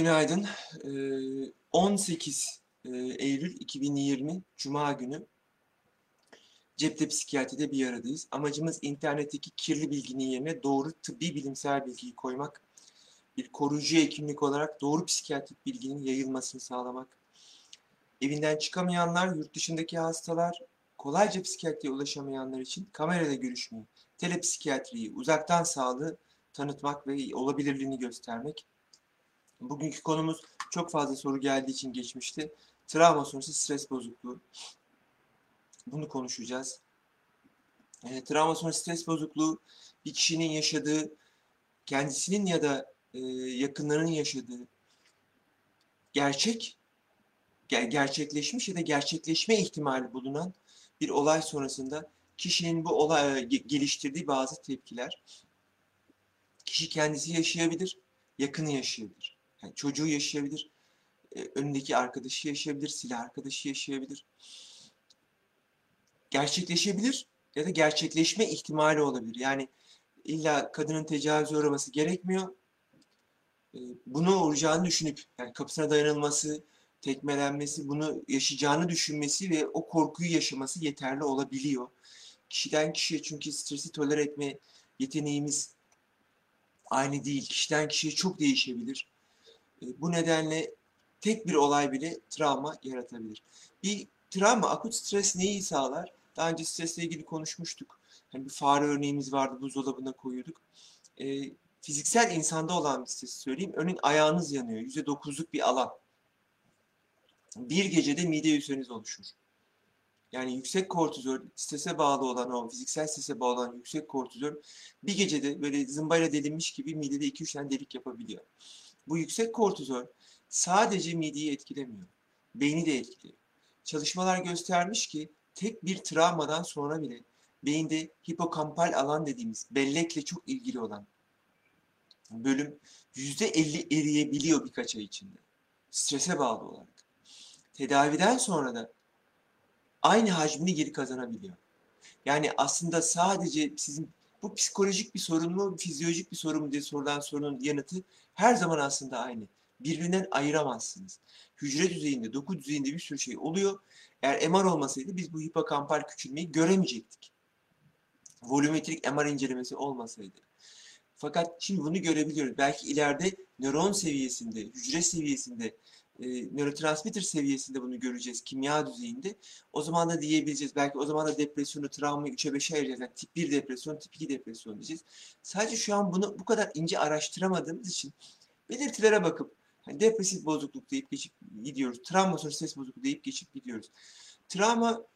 Günaydın. Ee, 18 e, Eylül 2020 Cuma günü Cepte Psikiyatri'de bir aradayız. Amacımız internetteki kirli bilginin yerine doğru tıbbi bilimsel bilgiyi koymak. Bir koruyucu hekimlik olarak doğru psikiyatrik bilginin yayılmasını sağlamak. Evinden çıkamayanlar, yurt dışındaki hastalar, kolayca psikiyatriye ulaşamayanlar için kamerada görüşmeyi, telepsikiyatriyi, uzaktan sağlığı tanıtmak ve olabilirliğini göstermek. Bugünkü konumuz çok fazla soru geldiği için geçmişti. Travma sonrası stres bozukluğu. Bunu konuşacağız. E, travma sonrası stres bozukluğu bir kişinin yaşadığı, kendisinin ya da e, yakınlarının yaşadığı gerçek, ger- gerçekleşmiş ya da gerçekleşme ihtimali bulunan bir olay sonrasında kişinin bu olay e, ge- geliştirdiği bazı tepkiler. Kişi kendisi yaşayabilir, yakını yaşayabilir. Yani çocuğu yaşayabilir, e, önündeki arkadaşı yaşayabilir, silah arkadaşı yaşayabilir. Gerçekleşebilir ya da gerçekleşme ihtimali olabilir. Yani illa kadının tecavüze uğraması gerekmiyor. E, Bunu uğrayacağını düşünüp, yani kapısına dayanılması, tekmelenmesi, bunu yaşayacağını düşünmesi ve o korkuyu yaşaması yeterli olabiliyor. Kişiden kişiye çünkü stresi tolere etme yeteneğimiz aynı değil. Kişiden kişiye çok değişebilir. E, Bu nedenle tek bir olay bile travma yaratabilir. Bir travma, akut stres neyi sağlar? Daha önce stresle ilgili konuşmuştuk. Hani bir fare örneğimiz vardı, buzdolabına koyuyorduk. E, fiziksel insanda olan bir stresi söyleyeyim. Örneğin ayağınız yanıyor, %9'luk bir alan. Bir gecede mide ülseriniz oluşur. Yani yüksek kortizol, strese bağlı olan o fiziksel strese bağlı olan yüksek kortizol bir gecede böyle zımbayla delinmiş gibi midede 2-3 tane delik yapabiliyor. Bu yüksek kortizol sadece mideyi etkilemiyor. Beyni de etkiliyor. Çalışmalar göstermiş ki tek bir travmadan sonra bile beyinde hipokampal alan dediğimiz bellekle çok ilgili olan bölüm %50 eriyebiliyor birkaç ay içinde. Strese bağlı olarak. Tedaviden sonra da aynı hacmini geri kazanabiliyor. Yani aslında sadece sizin bu psikolojik bir sorun mu, fizyolojik bir sorun mu diye sorulan sorunun yanıtı her zaman aslında aynı. Birbirinden ayıramazsınız. Hücre düzeyinde, doku düzeyinde bir sürü şey oluyor. Eğer MR olmasaydı biz bu hipokampal küçülmeyi göremeyecektik. Volümetrik MR incelemesi olmasaydı. Fakat şimdi bunu görebiliyoruz. Belki ileride nöron seviyesinde, hücre seviyesinde, e, nörotransmitter seviyesinde bunu göreceğiz, kimya düzeyinde. O zaman da diyebileceğiz. Belki o zaman da depresyonu, travmayı 3'e 5'e ayıracağız. Yani tip 1 depresyon, tip 2 depresyon diyeceğiz. Sadece şu an bunu bu kadar ince araştıramadığımız için belirtilere bakıp hani depresif bozukluk deyip geçip gidiyoruz. Travma sonrası stres bozukluğu deyip geçip gidiyoruz. Travma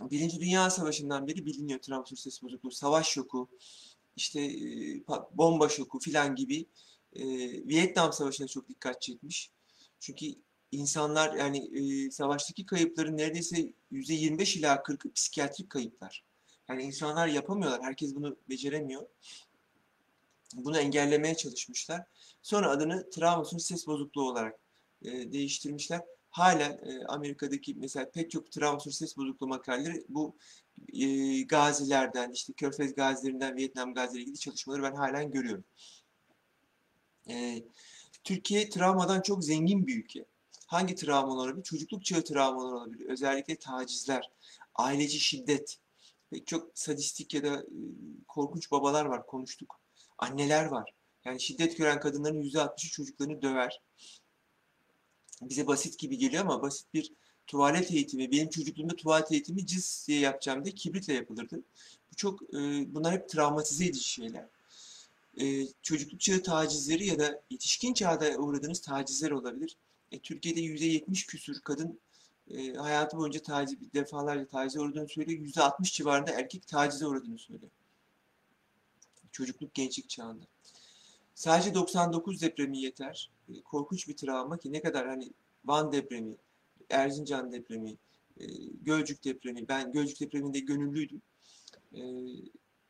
Birinci Dünya Savaşı'ndan beri biliniyor travma sonrası stres bozukluğu. Savaş şoku, işte e, bomba şoku filan gibi e, Vietnam Savaşı'na çok dikkat çekmiş. Çünkü insanlar yani e, savaştaki kayıpların neredeyse %25 ila 40'ı psikiyatrik kayıplar. Yani insanlar yapamıyorlar. Herkes bunu beceremiyor. Bunu engellemeye çalışmışlar. Sonra adını travma sonrası stres bozukluğu olarak e, değiştirmişler. Hala e, Amerika'daki mesela pek çok travma sonrası stres bozukluğu makaleleri bu e, gazilerden, işte Körfez gazilerinden, Vietnam gazileriyle ilgili çalışmaları ben halen görüyorum. E, Türkiye travmadan çok zengin bir ülke. Hangi travmalar olabilir? Çocukluk çağı travmalar olabilir. Özellikle tacizler, aileci şiddet. Pek çok sadistik ya da e, korkunç babalar var, konuştuk. Anneler var. Yani şiddet gören kadınların %60'ı çocuklarını döver. Bize basit gibi geliyor ama basit bir tuvalet eğitimi. Benim çocukluğumda tuvalet eğitimi cız diye yapacağım diye kibritle yapılırdı. Bu çok, e, bunlar hep travmatize edici şeyler e, çocukluk çağı tacizleri ya da yetişkin çağda uğradığınız tacizler olabilir. E, Türkiye'de %70 küsür kadın e, hayatı boyunca taciz, defalarca tacize uğradığını söylüyor. %60 civarında erkek tacize uğradığını söylüyor. Çocukluk gençlik çağında. Sadece 99 depremi yeter. E, korkunç bir travma ki ne kadar hani Van depremi, Erzincan depremi, e, Gölcük depremi. Ben Gölcük depreminde gönüllüydüm. E,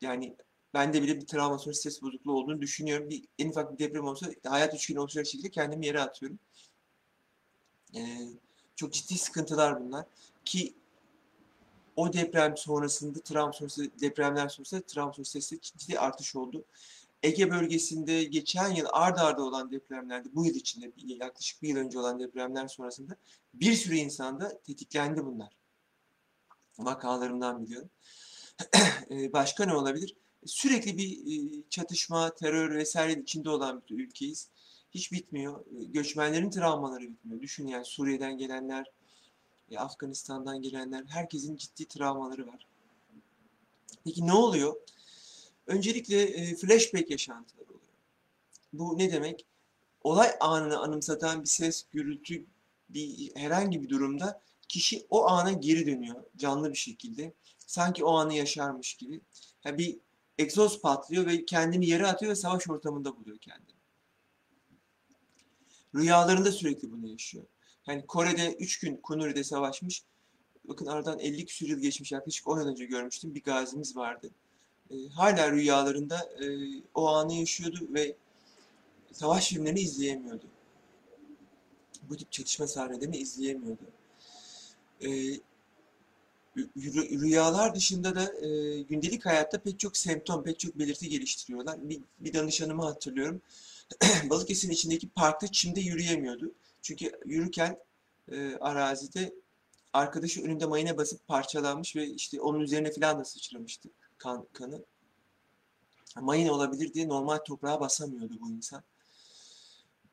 yani bende bile bir travma sonrası stres bozukluğu olduğunu düşünüyorum. Bir, en ufak bir deprem olsa hayat üçgeni oluşacak şekilde kendimi yere atıyorum. Ee, çok ciddi sıkıntılar bunlar. Ki o deprem sonrasında travma sonrası depremler sonrasında travma sonrası stresde ciddi artış oldu. Ege bölgesinde geçen yıl ard arda olan depremlerde, bu yıl içinde yaklaşık bir yıl önce olan depremler sonrasında bir sürü insanda tetiklendi bunlar. Vakalarımdan biliyorum. Ee, başka ne olabilir? Sürekli bir çatışma, terör vesaire içinde olan bir ülkeyiz. Hiç bitmiyor. Göçmenlerin travmaları bitmiyor. Düşün yani Suriye'den gelenler, Afganistan'dan gelenler, herkesin ciddi travmaları var. Peki ne oluyor? Öncelikle flashback yaşantıları oluyor. Bu ne demek? Olay anını anımsatan bir ses, gürültü, bir herhangi bir durumda kişi o ana geri dönüyor canlı bir şekilde. Sanki o anı yaşarmış gibi. Yani bir egzoz patlıyor ve kendini yere atıyor ve savaş ortamında buluyor kendini. Rüyalarında sürekli bunu yaşıyor. Yani Kore'de 3 gün Kunuri'de savaşmış. Bakın aradan 50 küsur yıl geçmiş. Yaklaşık 10 yıl önce görmüştüm. Bir gazimiz vardı. E, hala rüyalarında e, o anı yaşıyordu ve savaş filmlerini izleyemiyordu. Bu tip çatışma sahnelerini izleyemiyordu. E, rüyalar dışında da e, gündelik hayatta pek çok semptom, pek çok belirti geliştiriyorlar. Bir, bir danışanımı hatırlıyorum. Balıkesir'in içindeki parkta çimde yürüyemiyordu. Çünkü yürürken e, arazide arkadaşı önünde mayına basıp parçalanmış ve işte onun üzerine falan da sıçramıştı kan, kanı. Mayın olabilir diye normal toprağa basamıyordu bu insan.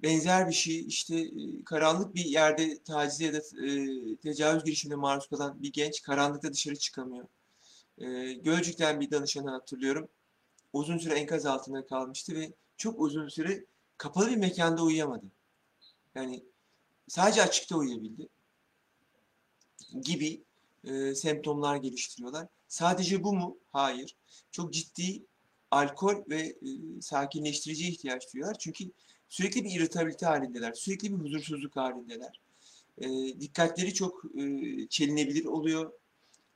Benzer bir şey işte e, karanlık bir yerde taciz ya da e, tecavüz girişimine maruz kalan bir genç karanlıkta dışarı çıkamıyor. E, Gölcük'ten bir danışanı hatırlıyorum. Uzun süre enkaz altında kalmıştı ve çok uzun süre kapalı bir mekanda uyuyamadı. Yani sadece açıkta uyuyabildi gibi e, semptomlar geliştiriyorlar. Sadece bu mu? Hayır. Çok ciddi alkol ve e, sakinleştiriciye ihtiyaç duyuyorlar. Çünkü sürekli bir irritabilite halindeler. Sürekli bir huzursuzluk halindeler. E, dikkatleri çok e, çelinebilir oluyor.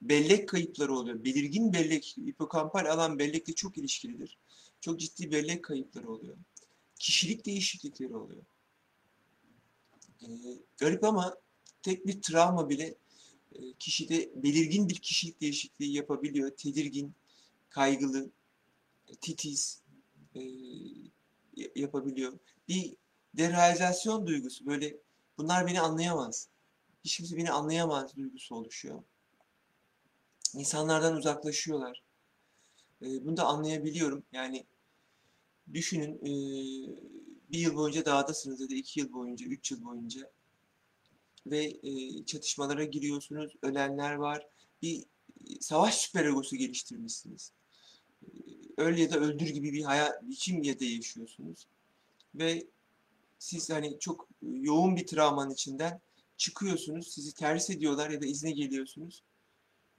Bellek kayıpları oluyor. Belirgin bellek, hipokampal alan bellekle çok ilişkilidir. Çok ciddi bellek kayıpları oluyor. Kişilik değişiklikleri oluyor. E, garip ama tek bir travma bile e, kişide belirgin bir kişilik değişikliği yapabiliyor. Tedirgin, kaygılı, titiz e, yapabiliyor. Bir derealizasyon duygusu böyle bunlar beni anlayamaz. Hiç kimse beni anlayamaz duygusu oluşuyor. İnsanlardan uzaklaşıyorlar. E, bunu da anlayabiliyorum. Yani düşünün e, bir yıl boyunca dağdasınız ya da iki yıl boyunca, üç yıl boyunca ve e, çatışmalara giriyorsunuz. Ölenler var. Bir savaş süper egosu geliştirmişsiniz. E, öl ya da öldür gibi bir hayat biçim ya da yaşıyorsunuz. Ve siz hani çok yoğun bir travmanın içinden çıkıyorsunuz. Sizi ters ediyorlar ya da izne geliyorsunuz.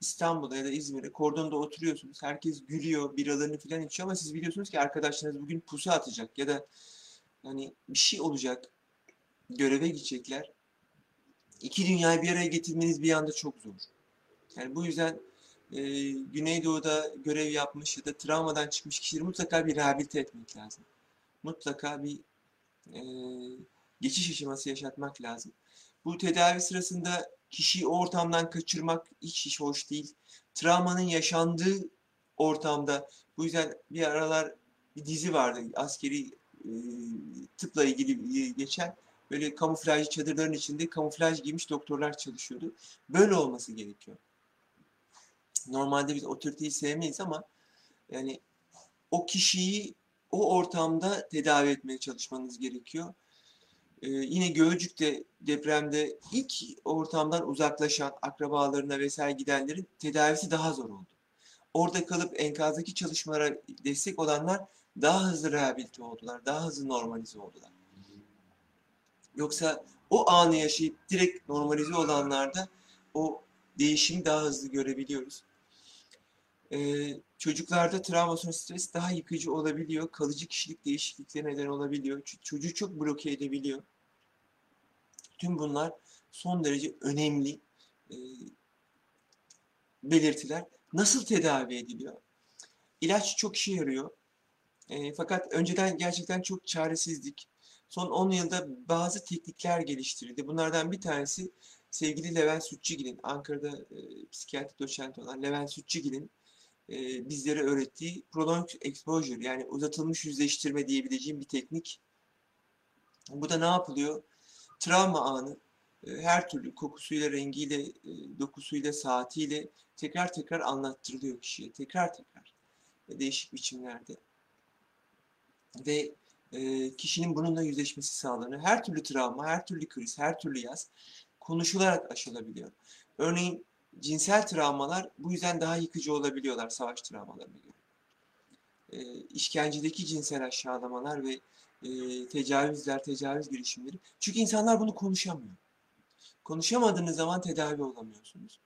İstanbul'da ya da İzmir'de kordonda oturuyorsunuz. Herkes gülüyor, biralarını falan içiyor ama siz biliyorsunuz ki arkadaşlarınız bugün pusu atacak ya da hani bir şey olacak. Göreve gidecekler iki dünyayı bir araya getirmeniz bir anda çok zor. Yani bu yüzden e, Güneydoğu'da görev yapmış ya da travmadan çıkmış kişileri mutlaka bir rehabilite etmek lazım. Mutlaka bir e, geçiş aşaması yaşatmak lazım. Bu tedavi sırasında kişiyi o ortamdan kaçırmak hiç hiç hoş değil. Travmanın yaşandığı ortamda bu yüzden bir aralar bir dizi vardı askeri e, tıpla ilgili geçen böyle kamuflaj çadırların içinde kamuflaj giymiş doktorlar çalışıyordu. Böyle olması gerekiyor. Normalde biz otoriteyi sevmeyiz ama yani o kişiyi o ortamda tedavi etmeye çalışmanız gerekiyor. Ee, yine Gölcük'te depremde ilk ortamdan uzaklaşan akrabalarına vesaire gidenlerin tedavisi daha zor oldu. Orada kalıp enkazdaki çalışmalara destek olanlar daha hızlı rehabilite oldular, daha hızlı normalize oldular. Yoksa o anı yaşayıp direkt normalize olanlarda o değişimi daha hızlı görebiliyoruz. Ee, çocuklarda travma sonrası stres daha yıkıcı olabiliyor. Kalıcı kişilik değişiklikleri neden olabiliyor. Çocuğu çok bloke edebiliyor. Tüm bunlar son derece önemli e, belirtiler. Nasıl tedavi ediliyor? İlaç çok işe yarıyor. E, fakat önceden gerçekten çok çaresizdik. Son 10 yılda bazı teknikler geliştirildi. Bunlardan bir tanesi sevgili Levent Sütçügil'in, Ankara'da e, psikiyatri doçenti olan Levent Sütçügil'in e, bizlere öğrettiği prolonged exposure yani uzatılmış yüzleştirme diyebileceğim bir teknik. Bu da ne yapılıyor? Travma anı e, her türlü kokusuyla, rengiyle, e, dokusuyla, saatiyle tekrar tekrar anlattırılıyor kişiye. Tekrar tekrar. Değişik biçimlerde. Ve kişinin bununla yüzleşmesi sağlanıyor. Her türlü travma, her türlü kriz, her türlü yaz konuşularak aşılabiliyor. Örneğin cinsel travmalar bu yüzden daha yıkıcı olabiliyorlar savaş travmalarına göre. E, işkencedeki cinsel aşağılamalar ve e, tecavüzler, tecavüz girişimleri. Çünkü insanlar bunu konuşamıyor. Konuşamadığınız zaman tedavi olamıyorsunuz.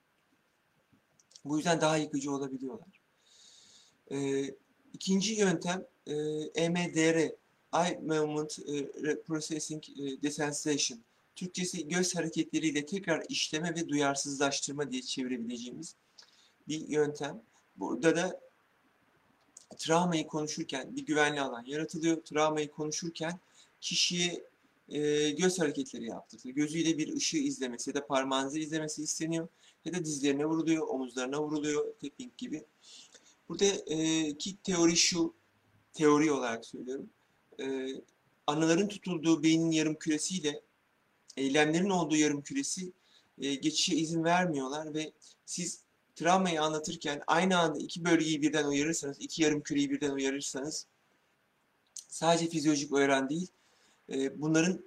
Bu yüzden daha yıkıcı olabiliyorlar. E, ikinci yöntem e, EMDR, Eye Movement e, Processing e, Desensitization. Türkçesi göz hareketleriyle tekrar işleme ve duyarsızlaştırma diye çevirebileceğimiz bir yöntem. Burada da travmayı konuşurken bir güvenli alan yaratılıyor. Travmayı konuşurken kişiye e, göz hareketleri yaptırılıyor. Gözüyle bir ışığı izlemesi ya da parmağınızı izlemesi isteniyor. Ya da dizlerine vuruluyor, omuzlarına vuruluyor, tapping gibi. Burada e, teori şu, teori olarak söylüyorum. E, anıların tutulduğu beynin yarım küresiyle eylemlerin olduğu yarım küresi e, geçişe izin vermiyorlar ve siz travmayı anlatırken aynı anda iki bölgeyi birden uyarırsanız, iki yarım küreyi birden uyarırsanız sadece fizyolojik uyaran değil, e, bunların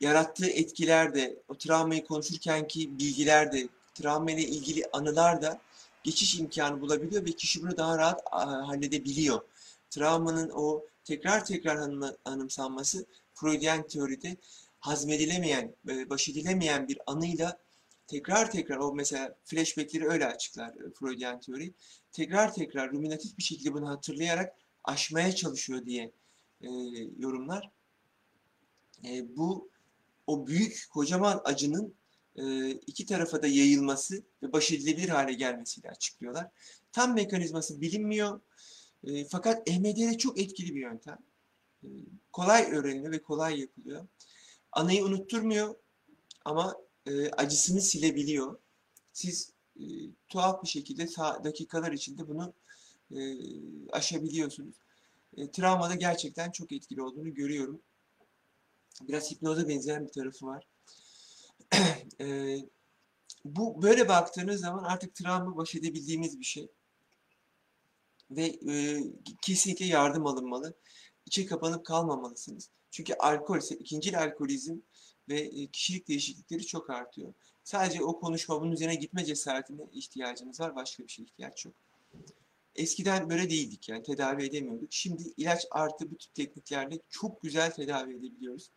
yarattığı etkiler de, o travmayı konuşurkenki bilgiler de, travma ile ilgili anılar da geçiş imkanı bulabiliyor ve kişi bunu daha rahat halledebiliyor. Travmanın o tekrar tekrar anımsanması Freudian teoride hazmedilemeyen, baş edilemeyen bir anıyla tekrar tekrar o mesela flashbackleri öyle açıklar e, Freudian teori. Tekrar tekrar ruminatif bir şekilde bunu hatırlayarak aşmaya çalışıyor diye e, yorumlar. E, bu o büyük kocaman acının e, iki tarafa da yayılması ve baş edilebilir hale gelmesiyle açıklıyorlar. Tam mekanizması bilinmiyor. E, fakat EMDR çok etkili bir yöntem. E, kolay öğreniliyor ve kolay yapılıyor. Anayı unutturmuyor ama e, acısını silebiliyor. Siz e, tuhaf bir şekilde dakikalar içinde bunu e, aşabiliyorsunuz. E, travmada gerçekten çok etkili olduğunu görüyorum. Biraz hipnoza benzeyen bir tarafı var. e, bu böyle baktığınız zaman artık travma baş edebildiğimiz bir şey. Ve e, kesinlikle yardım alınmalı. İçe kapanıp kalmamalısınız. Çünkü alkol ise ikinci alkolizm ve e, kişilik değişiklikleri çok artıyor. Sadece o konuşma bunun üzerine gitme cesaretine ihtiyacınız var. Başka bir şeye ihtiyaç yok. Eskiden böyle değildik yani tedavi edemiyorduk. Şimdi ilaç artı bu tip tekniklerle çok güzel tedavi edebiliyoruz.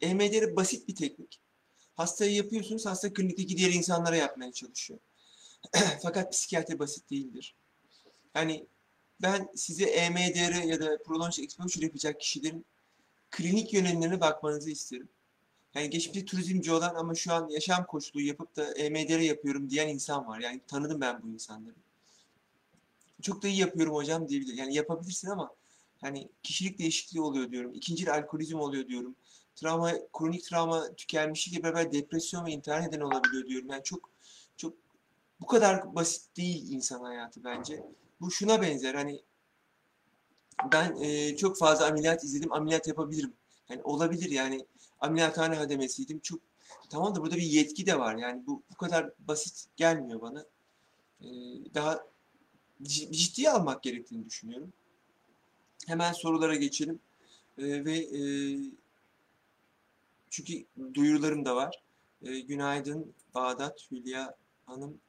EMDR basit bir teknik. Hastayı yapıyorsunuz, hasta klinikteki diğer insanlara yapmaya çalışıyor. Fakat psikiyatri basit değildir. Yani ben size EMDR ya da prolonged exposure yapacak kişilerin klinik yönelimlerine bakmanızı isterim. Yani geçmişte turizmci olan ama şu an yaşam koçluğu yapıp da EMDR yapıyorum diyen insan var. Yani tanıdım ben bu insanları. Çok da iyi yapıyorum hocam diyebilir. Yani yapabilirsin ama hani kişilik değişikliği oluyor diyorum. İkinci alkolizm oluyor diyorum. Travma, kronik travma tükenmişlikle beraber depresyon ve intihar neden olabiliyor diyorum. Yani çok çok bu kadar basit değil insan hayatı bence. Bu şuna benzer hani ben e, çok fazla ameliyat izledim. Ameliyat yapabilirim. Yani olabilir yani ameliyathane hademesiydim. Çok tamam da burada bir yetki de var. Yani bu bu kadar basit gelmiyor bana. Ee, daha ciddiye almak gerektiğini düşünüyorum. Hemen sorulara geçelim. Ee, ve e, çünkü duyurularım da var. Ee, günaydın Bağdat Hülya Hanım.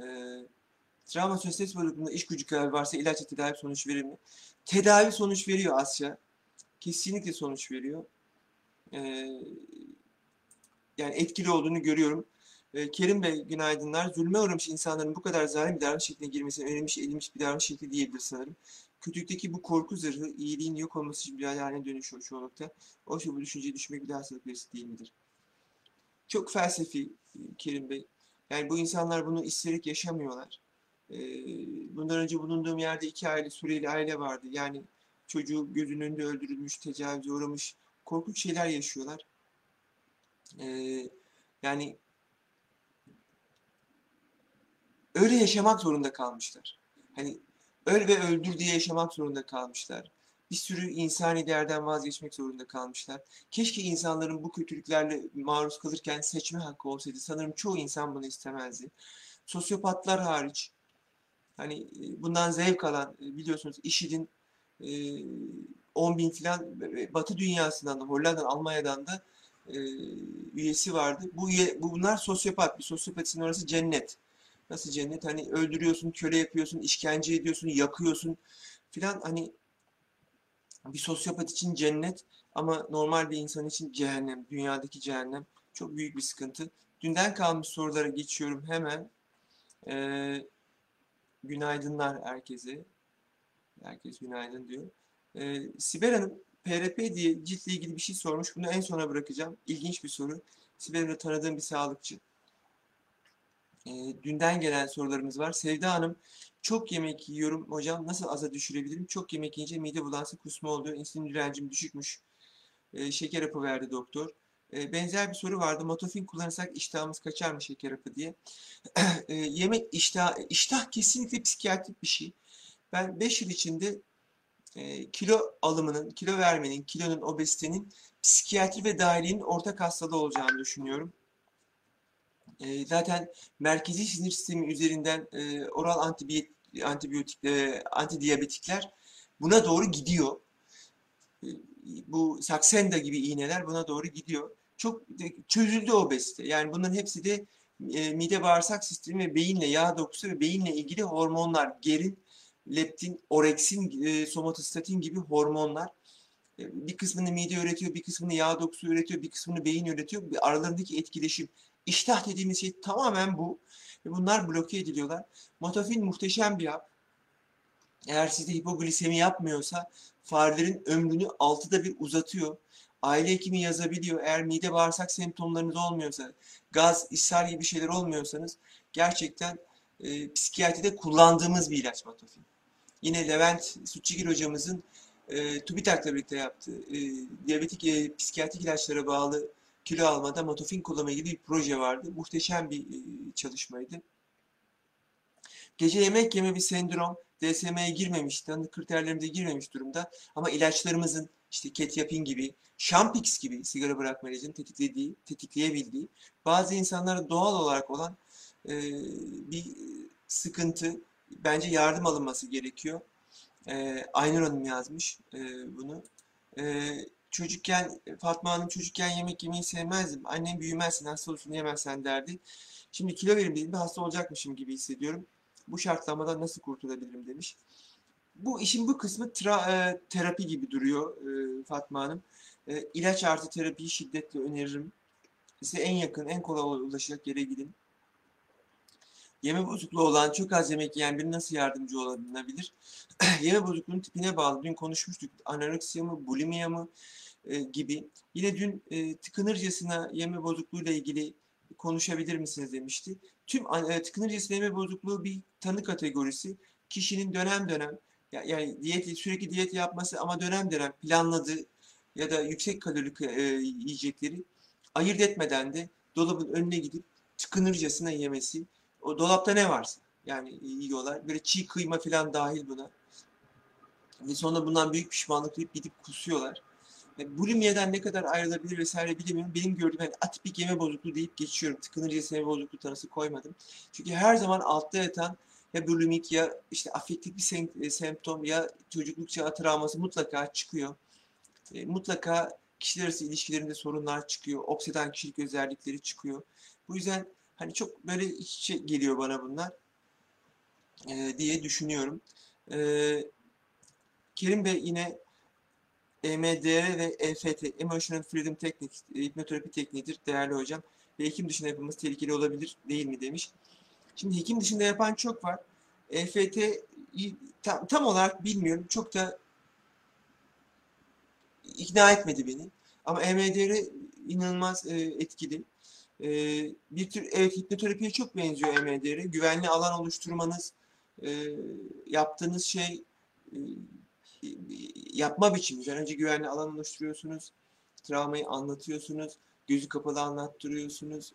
Ee, travma söz bölümünde iş gücü kaybı varsa ilaç tedavi sonuç verir mi? Tedavi sonuç veriyor Asya. Kesinlikle sonuç veriyor e, yani etkili olduğunu görüyorum. E, Kerim Bey günaydınlar. Zulme uğramış insanların bu kadar zalim bir davranış şekline girmesine önemli edilmiş bir davranış şekli diyebilir sanırım. Kötülükteki bu korku zırhı iyiliğin yok olması için bir haline dönüşüyor çoğunlukta. Oysa bu düşünceye düşmek bir hastalık birisi değil midir? Çok felsefi Kerim Bey. Yani bu insanlar bunu isteyerek yaşamıyorlar. Bundan önce bulunduğum yerde iki aile, Suriyeli aile vardı. Yani çocuğu gözünün önünde öldürülmüş, tecavüze uğramış, korkunç şeyler yaşıyorlar. Yani öyle yaşamak zorunda kalmışlar. Hani öl ve öldür diye yaşamak zorunda kalmışlar. Bir sürü insani değerden vazgeçmek zorunda kalmışlar. Keşke insanların bu kötülüklerle maruz kalırken seçme hakkı olsaydı. Sanırım çoğu insan bunu istemezdi. Sosyopatlar hariç hani e, bundan zevk alan e, biliyorsunuz IŞİD'in e, 10 bin filan Batı dünyasından da Hollanda'dan Almanya'dan da e, üyesi vardı. Bu üye, bu bunlar sosyopat. Bir sosyopatin orası cennet. Nasıl cennet? Hani öldürüyorsun, köle yapıyorsun, işkence ediyorsun, yakıyorsun filan hani bir sosyopat için cennet ama normal bir insan için cehennem, dünyadaki cehennem. Çok büyük bir sıkıntı. Dünden kalmış sorulara geçiyorum hemen. Ee, günaydınlar herkese. Herkes günaydın diyor. Ee, Sibel Hanım PRP diye ciltle ilgili bir şey sormuş. Bunu en sona bırakacağım. İlginç bir soru. Sibel Hanım'ı tanıdığım bir sağlıkçı. Ee, dünden gelen sorularımız var. Sevda Hanım çok yemek yiyorum hocam. Nasıl aza düşürebilirim? Çok yemek yiyince mide bulantısı kusma oluyor. İnsülin direncim düşükmüş. Ee, şeker hapı verdi doktor. Ee, benzer bir soru vardı. Motofin kullanırsak iştahımız kaçar mı şeker hapı diye. Ee, yemek iştah, iştah kesinlikle psikiyatrik bir şey. Ben 5 yıl içinde e, kilo alımının, kilo vermenin, kilonun, obezitenin psikiyatri ve dahiliğin ortak hastalığı olacağını düşünüyorum. E, zaten merkezi sinir sistemi üzerinden e, oral antibiyotik, antibiyotik, e, buna doğru gidiyor. Bu Saxenda gibi iğneler buna doğru gidiyor. Çok çözüldü obezite. Yani bunların hepsi de e, mide bağırsak sistemi ve beyinle yağ dokusu ve beyinle ilgili hormonlar, gerin, leptin, oreksin, e, somatostatin gibi hormonlar. E, bir kısmını mide üretiyor, bir kısmını yağ dokusu üretiyor, bir kısmını beyin üretiyor. Aralarındaki etkileşim, iştah dediğimiz şey tamamen bu. Ve bunlar bloke ediliyorlar. Motofin muhteşem bir hap. Eğer sizde hipoglisemi yapmıyorsa farelerin ömrünü altıda bir uzatıyor. Aile hekimi yazabiliyor. Eğer mide bağırsak semptomlarınız olmuyorsa, gaz, ishal gibi şeyler olmuyorsanız gerçekten e, psikiyatride kullandığımız bir ilaç Matofin. Yine Levent Sütçügil hocamızın e, TÜBİTAK'la birlikte yaptığı e, diyabetik e, psikiyatrik ilaçlara bağlı kilo almada Matofin kullanma gibi bir proje vardı. Muhteşem bir e, çalışmaydı. Gece yemek yeme bir sendrom DSM'ye girmemiş, tanı kriterlerimize girmemiş durumda. Ama ilaçlarımızın işte Ketyapin gibi, Şampix gibi sigara bırakma ilacının tetiklediği, tetikleyebildiği bazı insanlara doğal olarak olan e, bir sıkıntı. Bence yardım alınması gerekiyor. E, Aynur Hanım yazmış e, bunu. E, çocukken, Fatma Hanım çocukken yemek yemeyi sevmezdim. Annem büyümezsin, hasta olursun yemezsen derdi. Şimdi kilo verim dediğimde hasta olacakmışım gibi hissediyorum. Bu şartlamadan nasıl kurtulabilirim demiş. Bu işin bu kısmı tra, e, terapi gibi duruyor e, Fatma Hanım. E, ilaç artı terapiyi şiddetle öneririm. Size en yakın, en kolay ulaşacak yere gidin. Yeme bozukluğu olan çok az yemek yiyen biri nasıl yardımcı olabilir? Yeme bozukluğunun tipine bağlı. Dün konuşmuştuk. Anoreksiya mı, bulimiya mı e, gibi. Yine dün e, tıkınırcasına yeme bozukluğuyla ilgili konuşabilir misiniz demişti. Tüm e, tıkınırcasına yeme bozukluğu bir tanı kategorisi. Kişinin dönem dönem yani diyet sürekli diyet yapması ama dönem dönem planladığı ya da yüksek kalorili e, yiyecekleri ayırt etmeden de dolabın önüne gidip tıkınırcasına yemesi o dolapta ne varsa yani yiyorlar. Böyle çiğ kıyma falan dahil buna. Ve sonra bundan büyük pişmanlık duyup gidip kusuyorlar. Bulimiyeden ne kadar ayrılabilir vesaire bilemiyorum. Benim gördüğüm yani atipik yeme bozukluğu deyip geçiyorum. Tıkınırcası yeme bozukluğu tanısı koymadım. Çünkü her zaman altta yatan ya bulimik ya işte afektif bir sem e, semptom ya çocukluk çağı travması mutlaka çıkıyor. E, mutlaka kişiler arası ilişkilerinde sorunlar çıkıyor. Oksidan kişilik özellikleri çıkıyor. Bu yüzden Hani çok böyle iç içe geliyor bana bunlar e, diye düşünüyorum. E, Kerim Bey yine EMDR ve EFT, Emotional Freedom Technique, e, hipnoterapi tekniğidir değerli hocam. Ve hekim dışında yapılması tehlikeli olabilir değil mi demiş. Şimdi hekim dışında yapan çok var. EFT tam, tam olarak bilmiyorum. Çok da ikna etmedi beni. Ama EMDR inanılmaz e, etkili. E, bir tür evet hipnoterapiye çok benziyor EMDR. Güvenli alan oluşturmanız, e, yaptığınız şey e, yapma biçimi. önce güvenli alan oluşturuyorsunuz, travmayı anlatıyorsunuz, gözü kapalı anlattırıyorsunuz,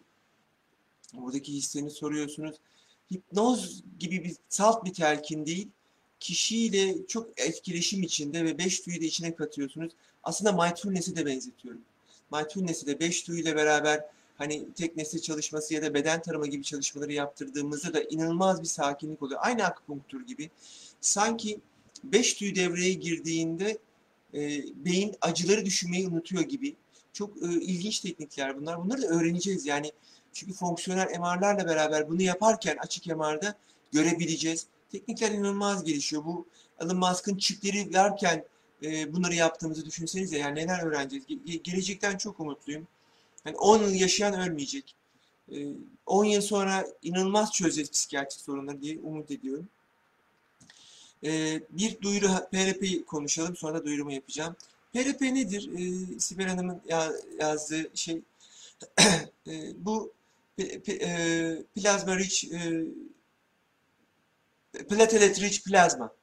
buradaki hislerini soruyorsunuz. hipnoz gibi bir salt bir telkin değil, kişiyle çok etkileşim içinde ve beş duyu da içine katıyorsunuz. Aslında mindfulness'e de benzetiyorum. Mindfulness'e de beş duyu ile beraber hani tek nesne çalışması ya da beden tarama gibi çalışmaları yaptırdığımızda da inanılmaz bir sakinlik oluyor. Aynı akupunktur gibi. Sanki beş duyu devreye girdiğinde e, beyin acıları düşünmeyi unutuyor gibi. Çok e, ilginç teknikler bunlar. Bunları da öğreneceğiz. Yani çünkü fonksiyonel MR'larla beraber bunu yaparken açık MR'da görebileceğiz. Teknikler inanılmaz gelişiyor. Bu Elon Musk'ın çipleri verken e, bunları yaptığımızı düşünsenize. Yani neler öğreneceğiz. Ge- gelecekten çok umutluyum. Yani 10 yıl yaşayan ölmeyecek. E, 10 yıl sonra inanılmaz çözeceğiz psikiyatrik sorunları diye umut ediyorum. E, bir duyuru PRP konuşalım. Sonra da duyurumu yapacağım. PRP nedir? E, Sibel Hanım'ın ya, yazdığı şey e, bu e, plazma rich e, platelet rich plazma.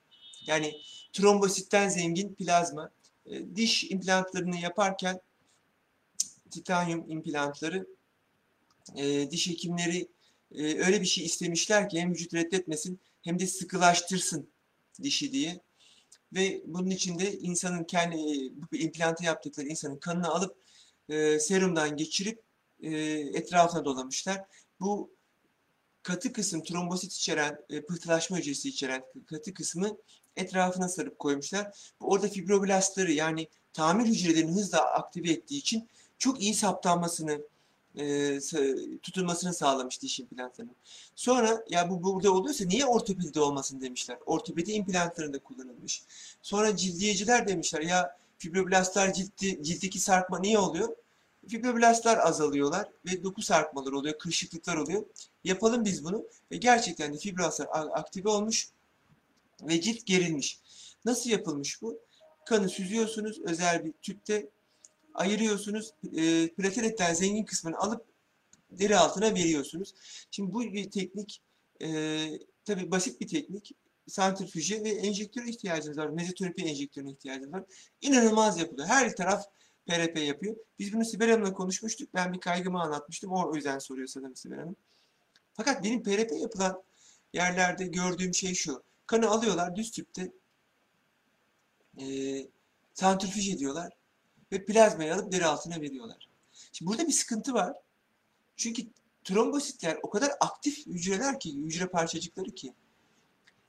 Yani trombositten zengin plazma. E, diş implantlarını yaparken titanyum implantları e, diş hekimleri öyle bir şey istemişler ki hem vücut reddetmesin hem de sıkılaştırsın dişi diye. Ve bunun için de insanın kendi e, bu implantı yaptıkları insanın kanını alıp e, serumdan geçirip e, etrafına dolamışlar. Bu katı kısım trombosit içeren, e, pıhtılaşma hücresi içeren katı kısmı etrafına sarıp koymuşlar. Orada fibroblastları yani tamir hücrelerini hızla aktive ettiği için çok iyi saptanmasını, e, tutulmasını sağlamış diş implantlarının. Sonra ya bu burada oluyorsa niye ortopedide olmasın demişler. Ortopedi implantlarında kullanılmış. Sonra cildiyeciler demişler ya fibroblastlar ciltti, ciltteki sarkma niye oluyor? Fibroblastlar azalıyorlar ve doku sarkmaları oluyor, kırışıklıklar oluyor. Yapalım biz bunu ve gerçekten de fibrostlar aktive olmuş ve cilt gerilmiş. Nasıl yapılmış bu? Kanı süzüyorsunuz özel bir tüpte ayırıyorsunuz. E, plateletten zengin kısmını alıp deri altına veriyorsunuz. Şimdi bu bir teknik e, tabi basit bir teknik. Santrifüje ve enjektöre ihtiyacınız var. Mezoterapi enjektörüne ihtiyacınız var. İnanılmaz yapılıyor. Her taraf PRP yapıyor. Biz bunu Sibel Hanım'la konuşmuştuk. Ben bir kaygımı anlatmıştım. O yüzden soruyor sanırım Sibel Hanım. Fakat benim PRP yapılan yerlerde gördüğüm şey şu. Kanı alıyorlar düz tüpte e, santrifüj ediyorlar ve plazmayı alıp deri altına veriyorlar. Şimdi burada bir sıkıntı var. Çünkü trombositler o kadar aktif hücreler ki, hücre parçacıkları ki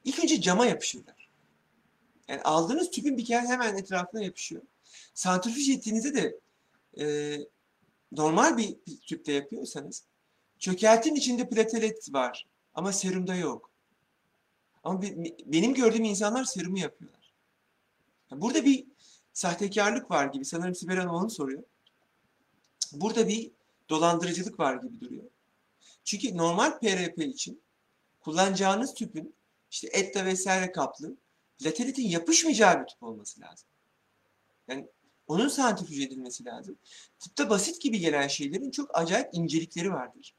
ilk önce cama yapışırlar. Yani aldığınız tüpün bir kere hemen etrafına yapışıyor. Santrifüj ettiğinizde de e, normal bir tüpte yapıyorsanız çökeltin içinde platelet var ama serumda yok. Ama benim gördüğüm insanlar serumu yapıyorlar. Burada bir sahtekarlık var gibi. Sanırım Sibel Hanım onu soruyor. Burada bir dolandırıcılık var gibi duruyor. Çünkü normal PRP için kullanacağınız tüpün işte etle vesaire kaplı plateletin yapışmayacağı bir tüp olması lazım. Yani onun santrifüj edilmesi lazım. Tıpta basit gibi gelen şeylerin çok acayip incelikleri vardır.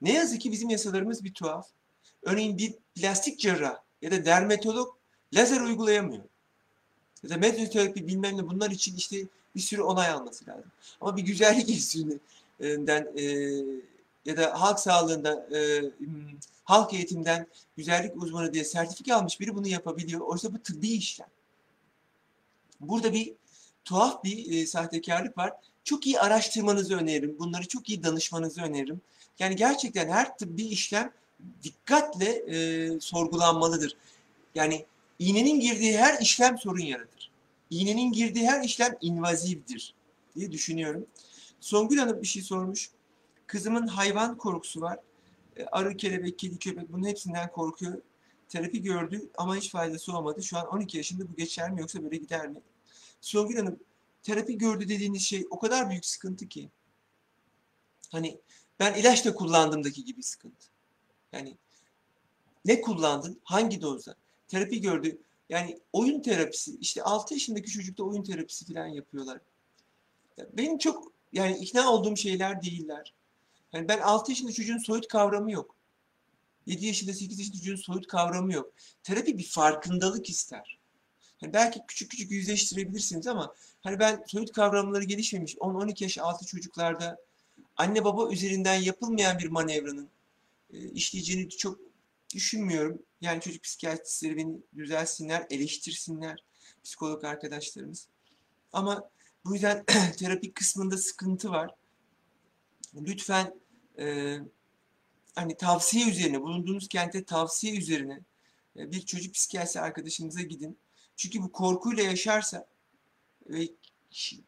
Ne yazık ki bizim yasalarımız bir tuhaf. Örneğin bir plastik cerrah ya da dermatolog lazer uygulayamıyor. Ya da medyoterapi bilmem ne bunlar için işte bir sürü onay alması lazım. Ama bir güzellik enstitüsünden e, ya da halk sağlığında e, hmm, halk eğitimden güzellik uzmanı diye sertifika almış biri bunu yapabiliyor. Oysa bu tıbbi işlem. Burada bir tuhaf bir e, sahtekarlık var. Çok iyi araştırmanızı öneririm. Bunları çok iyi danışmanızı öneririm. Yani gerçekten her tıbbi işlem dikkatle e, sorgulanmalıdır. Yani iğnenin girdiği her işlem sorun yaratır. İğnenin girdiği her işlem invazivdir diye düşünüyorum. Songül Hanım bir şey sormuş. Kızımın hayvan korkusu var. E, arı, kelebek, kedi, köpek bunun hepsinden korkuyor. Terapi gördü ama hiç faydası olmadı. Şu an 12 yaşında bu geçer mi yoksa böyle gider mi? Songül Hanım terapi gördü dediğiniz şey o kadar büyük sıkıntı ki. Hani ben ilaç da kullandığımdaki gibi sıkıntı. Yani ne kullandın? Hangi dozda? Terapi gördü. Yani oyun terapisi. işte 6 yaşındaki çocukta oyun terapisi falan yapıyorlar. Benim çok yani ikna olduğum şeyler değiller. Yani ben 6 yaşında çocuğun soyut kavramı yok. 7 yaşında 8 yaşında çocuğun soyut kavramı yok. Terapi bir farkındalık ister. Yani belki küçük küçük yüzleştirebilirsiniz ama hani ben soyut kavramları gelişmemiş 10-12 yaş altı çocuklarda anne baba üzerinden yapılmayan bir manevranın e, işleyeceğini çok düşünmüyorum. Yani çocuk psikiyatristleri beni düzelsinler, eleştirsinler psikolog arkadaşlarımız. Ama bu yüzden terapi kısmında sıkıntı var. Lütfen e, hani tavsiye üzerine, bulunduğunuz kente tavsiye üzerine e, bir çocuk psikiyatrisi arkadaşınıza gidin. Çünkü bu korkuyla yaşarsa ve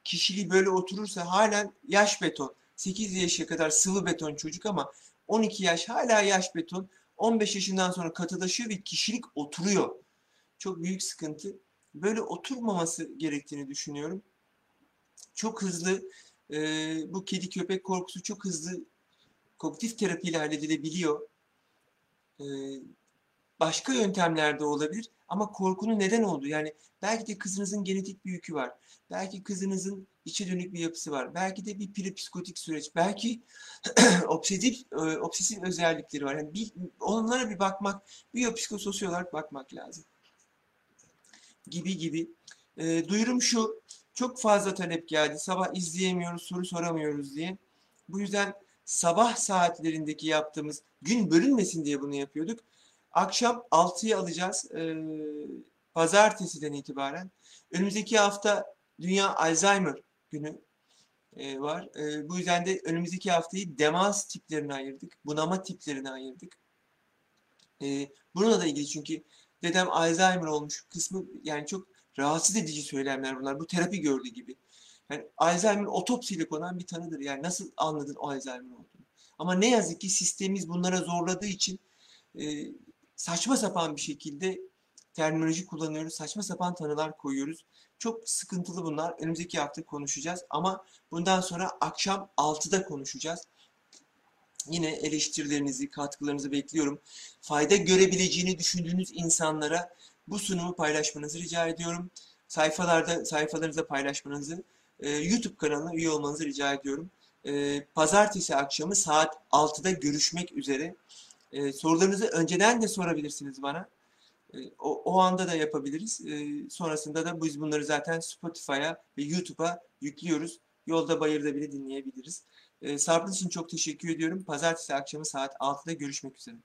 kişiliği böyle oturursa halen yaş beton. 8 yaşa kadar sıvı beton çocuk ama 12 yaş hala yaş beton. 15 yaşından sonra katılaşıyor ve kişilik oturuyor. Çok büyük sıkıntı. Böyle oturmaması gerektiğini düşünüyorum. Çok hızlı e, bu kedi köpek korkusu çok hızlı kognitif terapiyle halledilebiliyor. E, başka yöntemlerde olabilir ama korkunun neden olduğu yani belki de kızınızın genetik bir yükü var. Belki kızınızın içe dönük bir yapısı var. Belki de bir prepsikotik süreç. Belki obsesif, e, obsesif özellikleri var. Yani bir, onlara bir bakmak, biyopsikososyal olarak bakmak lazım. Gibi gibi. E, duyurum şu, çok fazla talep geldi. Sabah izleyemiyoruz, soru soramıyoruz diye. Bu yüzden sabah saatlerindeki yaptığımız, gün bölünmesin diye bunu yapıyorduk. Akşam 6'yı alacağız. E, pazartesiden itibaren. Önümüzdeki hafta Dünya Alzheimer günü e, var. E, bu yüzden de önümüzdeki haftayı demans tiplerine ayırdık. Bunama tiplerine ayırdık. E, bununla da ilgili çünkü dedem Alzheimer olmuş kısmı yani çok rahatsız edici söylemler bunlar. Bu terapi gördüğü gibi. Yani Alzheimer otopsiyle konan bir tanıdır. Yani nasıl anladın o Alzheimer olduğunu. Ama ne yazık ki sistemimiz bunlara zorladığı için e, saçma sapan bir şekilde terminoloji kullanıyoruz. Saçma sapan tanılar koyuyoruz. Çok sıkıntılı bunlar. Önümüzdeki hafta konuşacağız. Ama bundan sonra akşam 6'da konuşacağız. Yine eleştirilerinizi, katkılarınızı bekliyorum. Fayda görebileceğini düşündüğünüz insanlara bu sunumu paylaşmanızı rica ediyorum. Sayfalarda, sayfalarınızda paylaşmanızı, e, YouTube kanalına üye olmanızı rica ediyorum. E, pazartesi akşamı saat 6'da görüşmek üzere. E, sorularınızı önceden de sorabilirsiniz bana. E, o, o anda da yapabiliriz. E, sonrasında da biz bunları zaten Spotify'a ve YouTube'a yüklüyoruz. Yolda bayırda bile dinleyebiliriz. E, Sabrınız için çok teşekkür ediyorum. Pazartesi akşamı saat 6'da görüşmek üzere.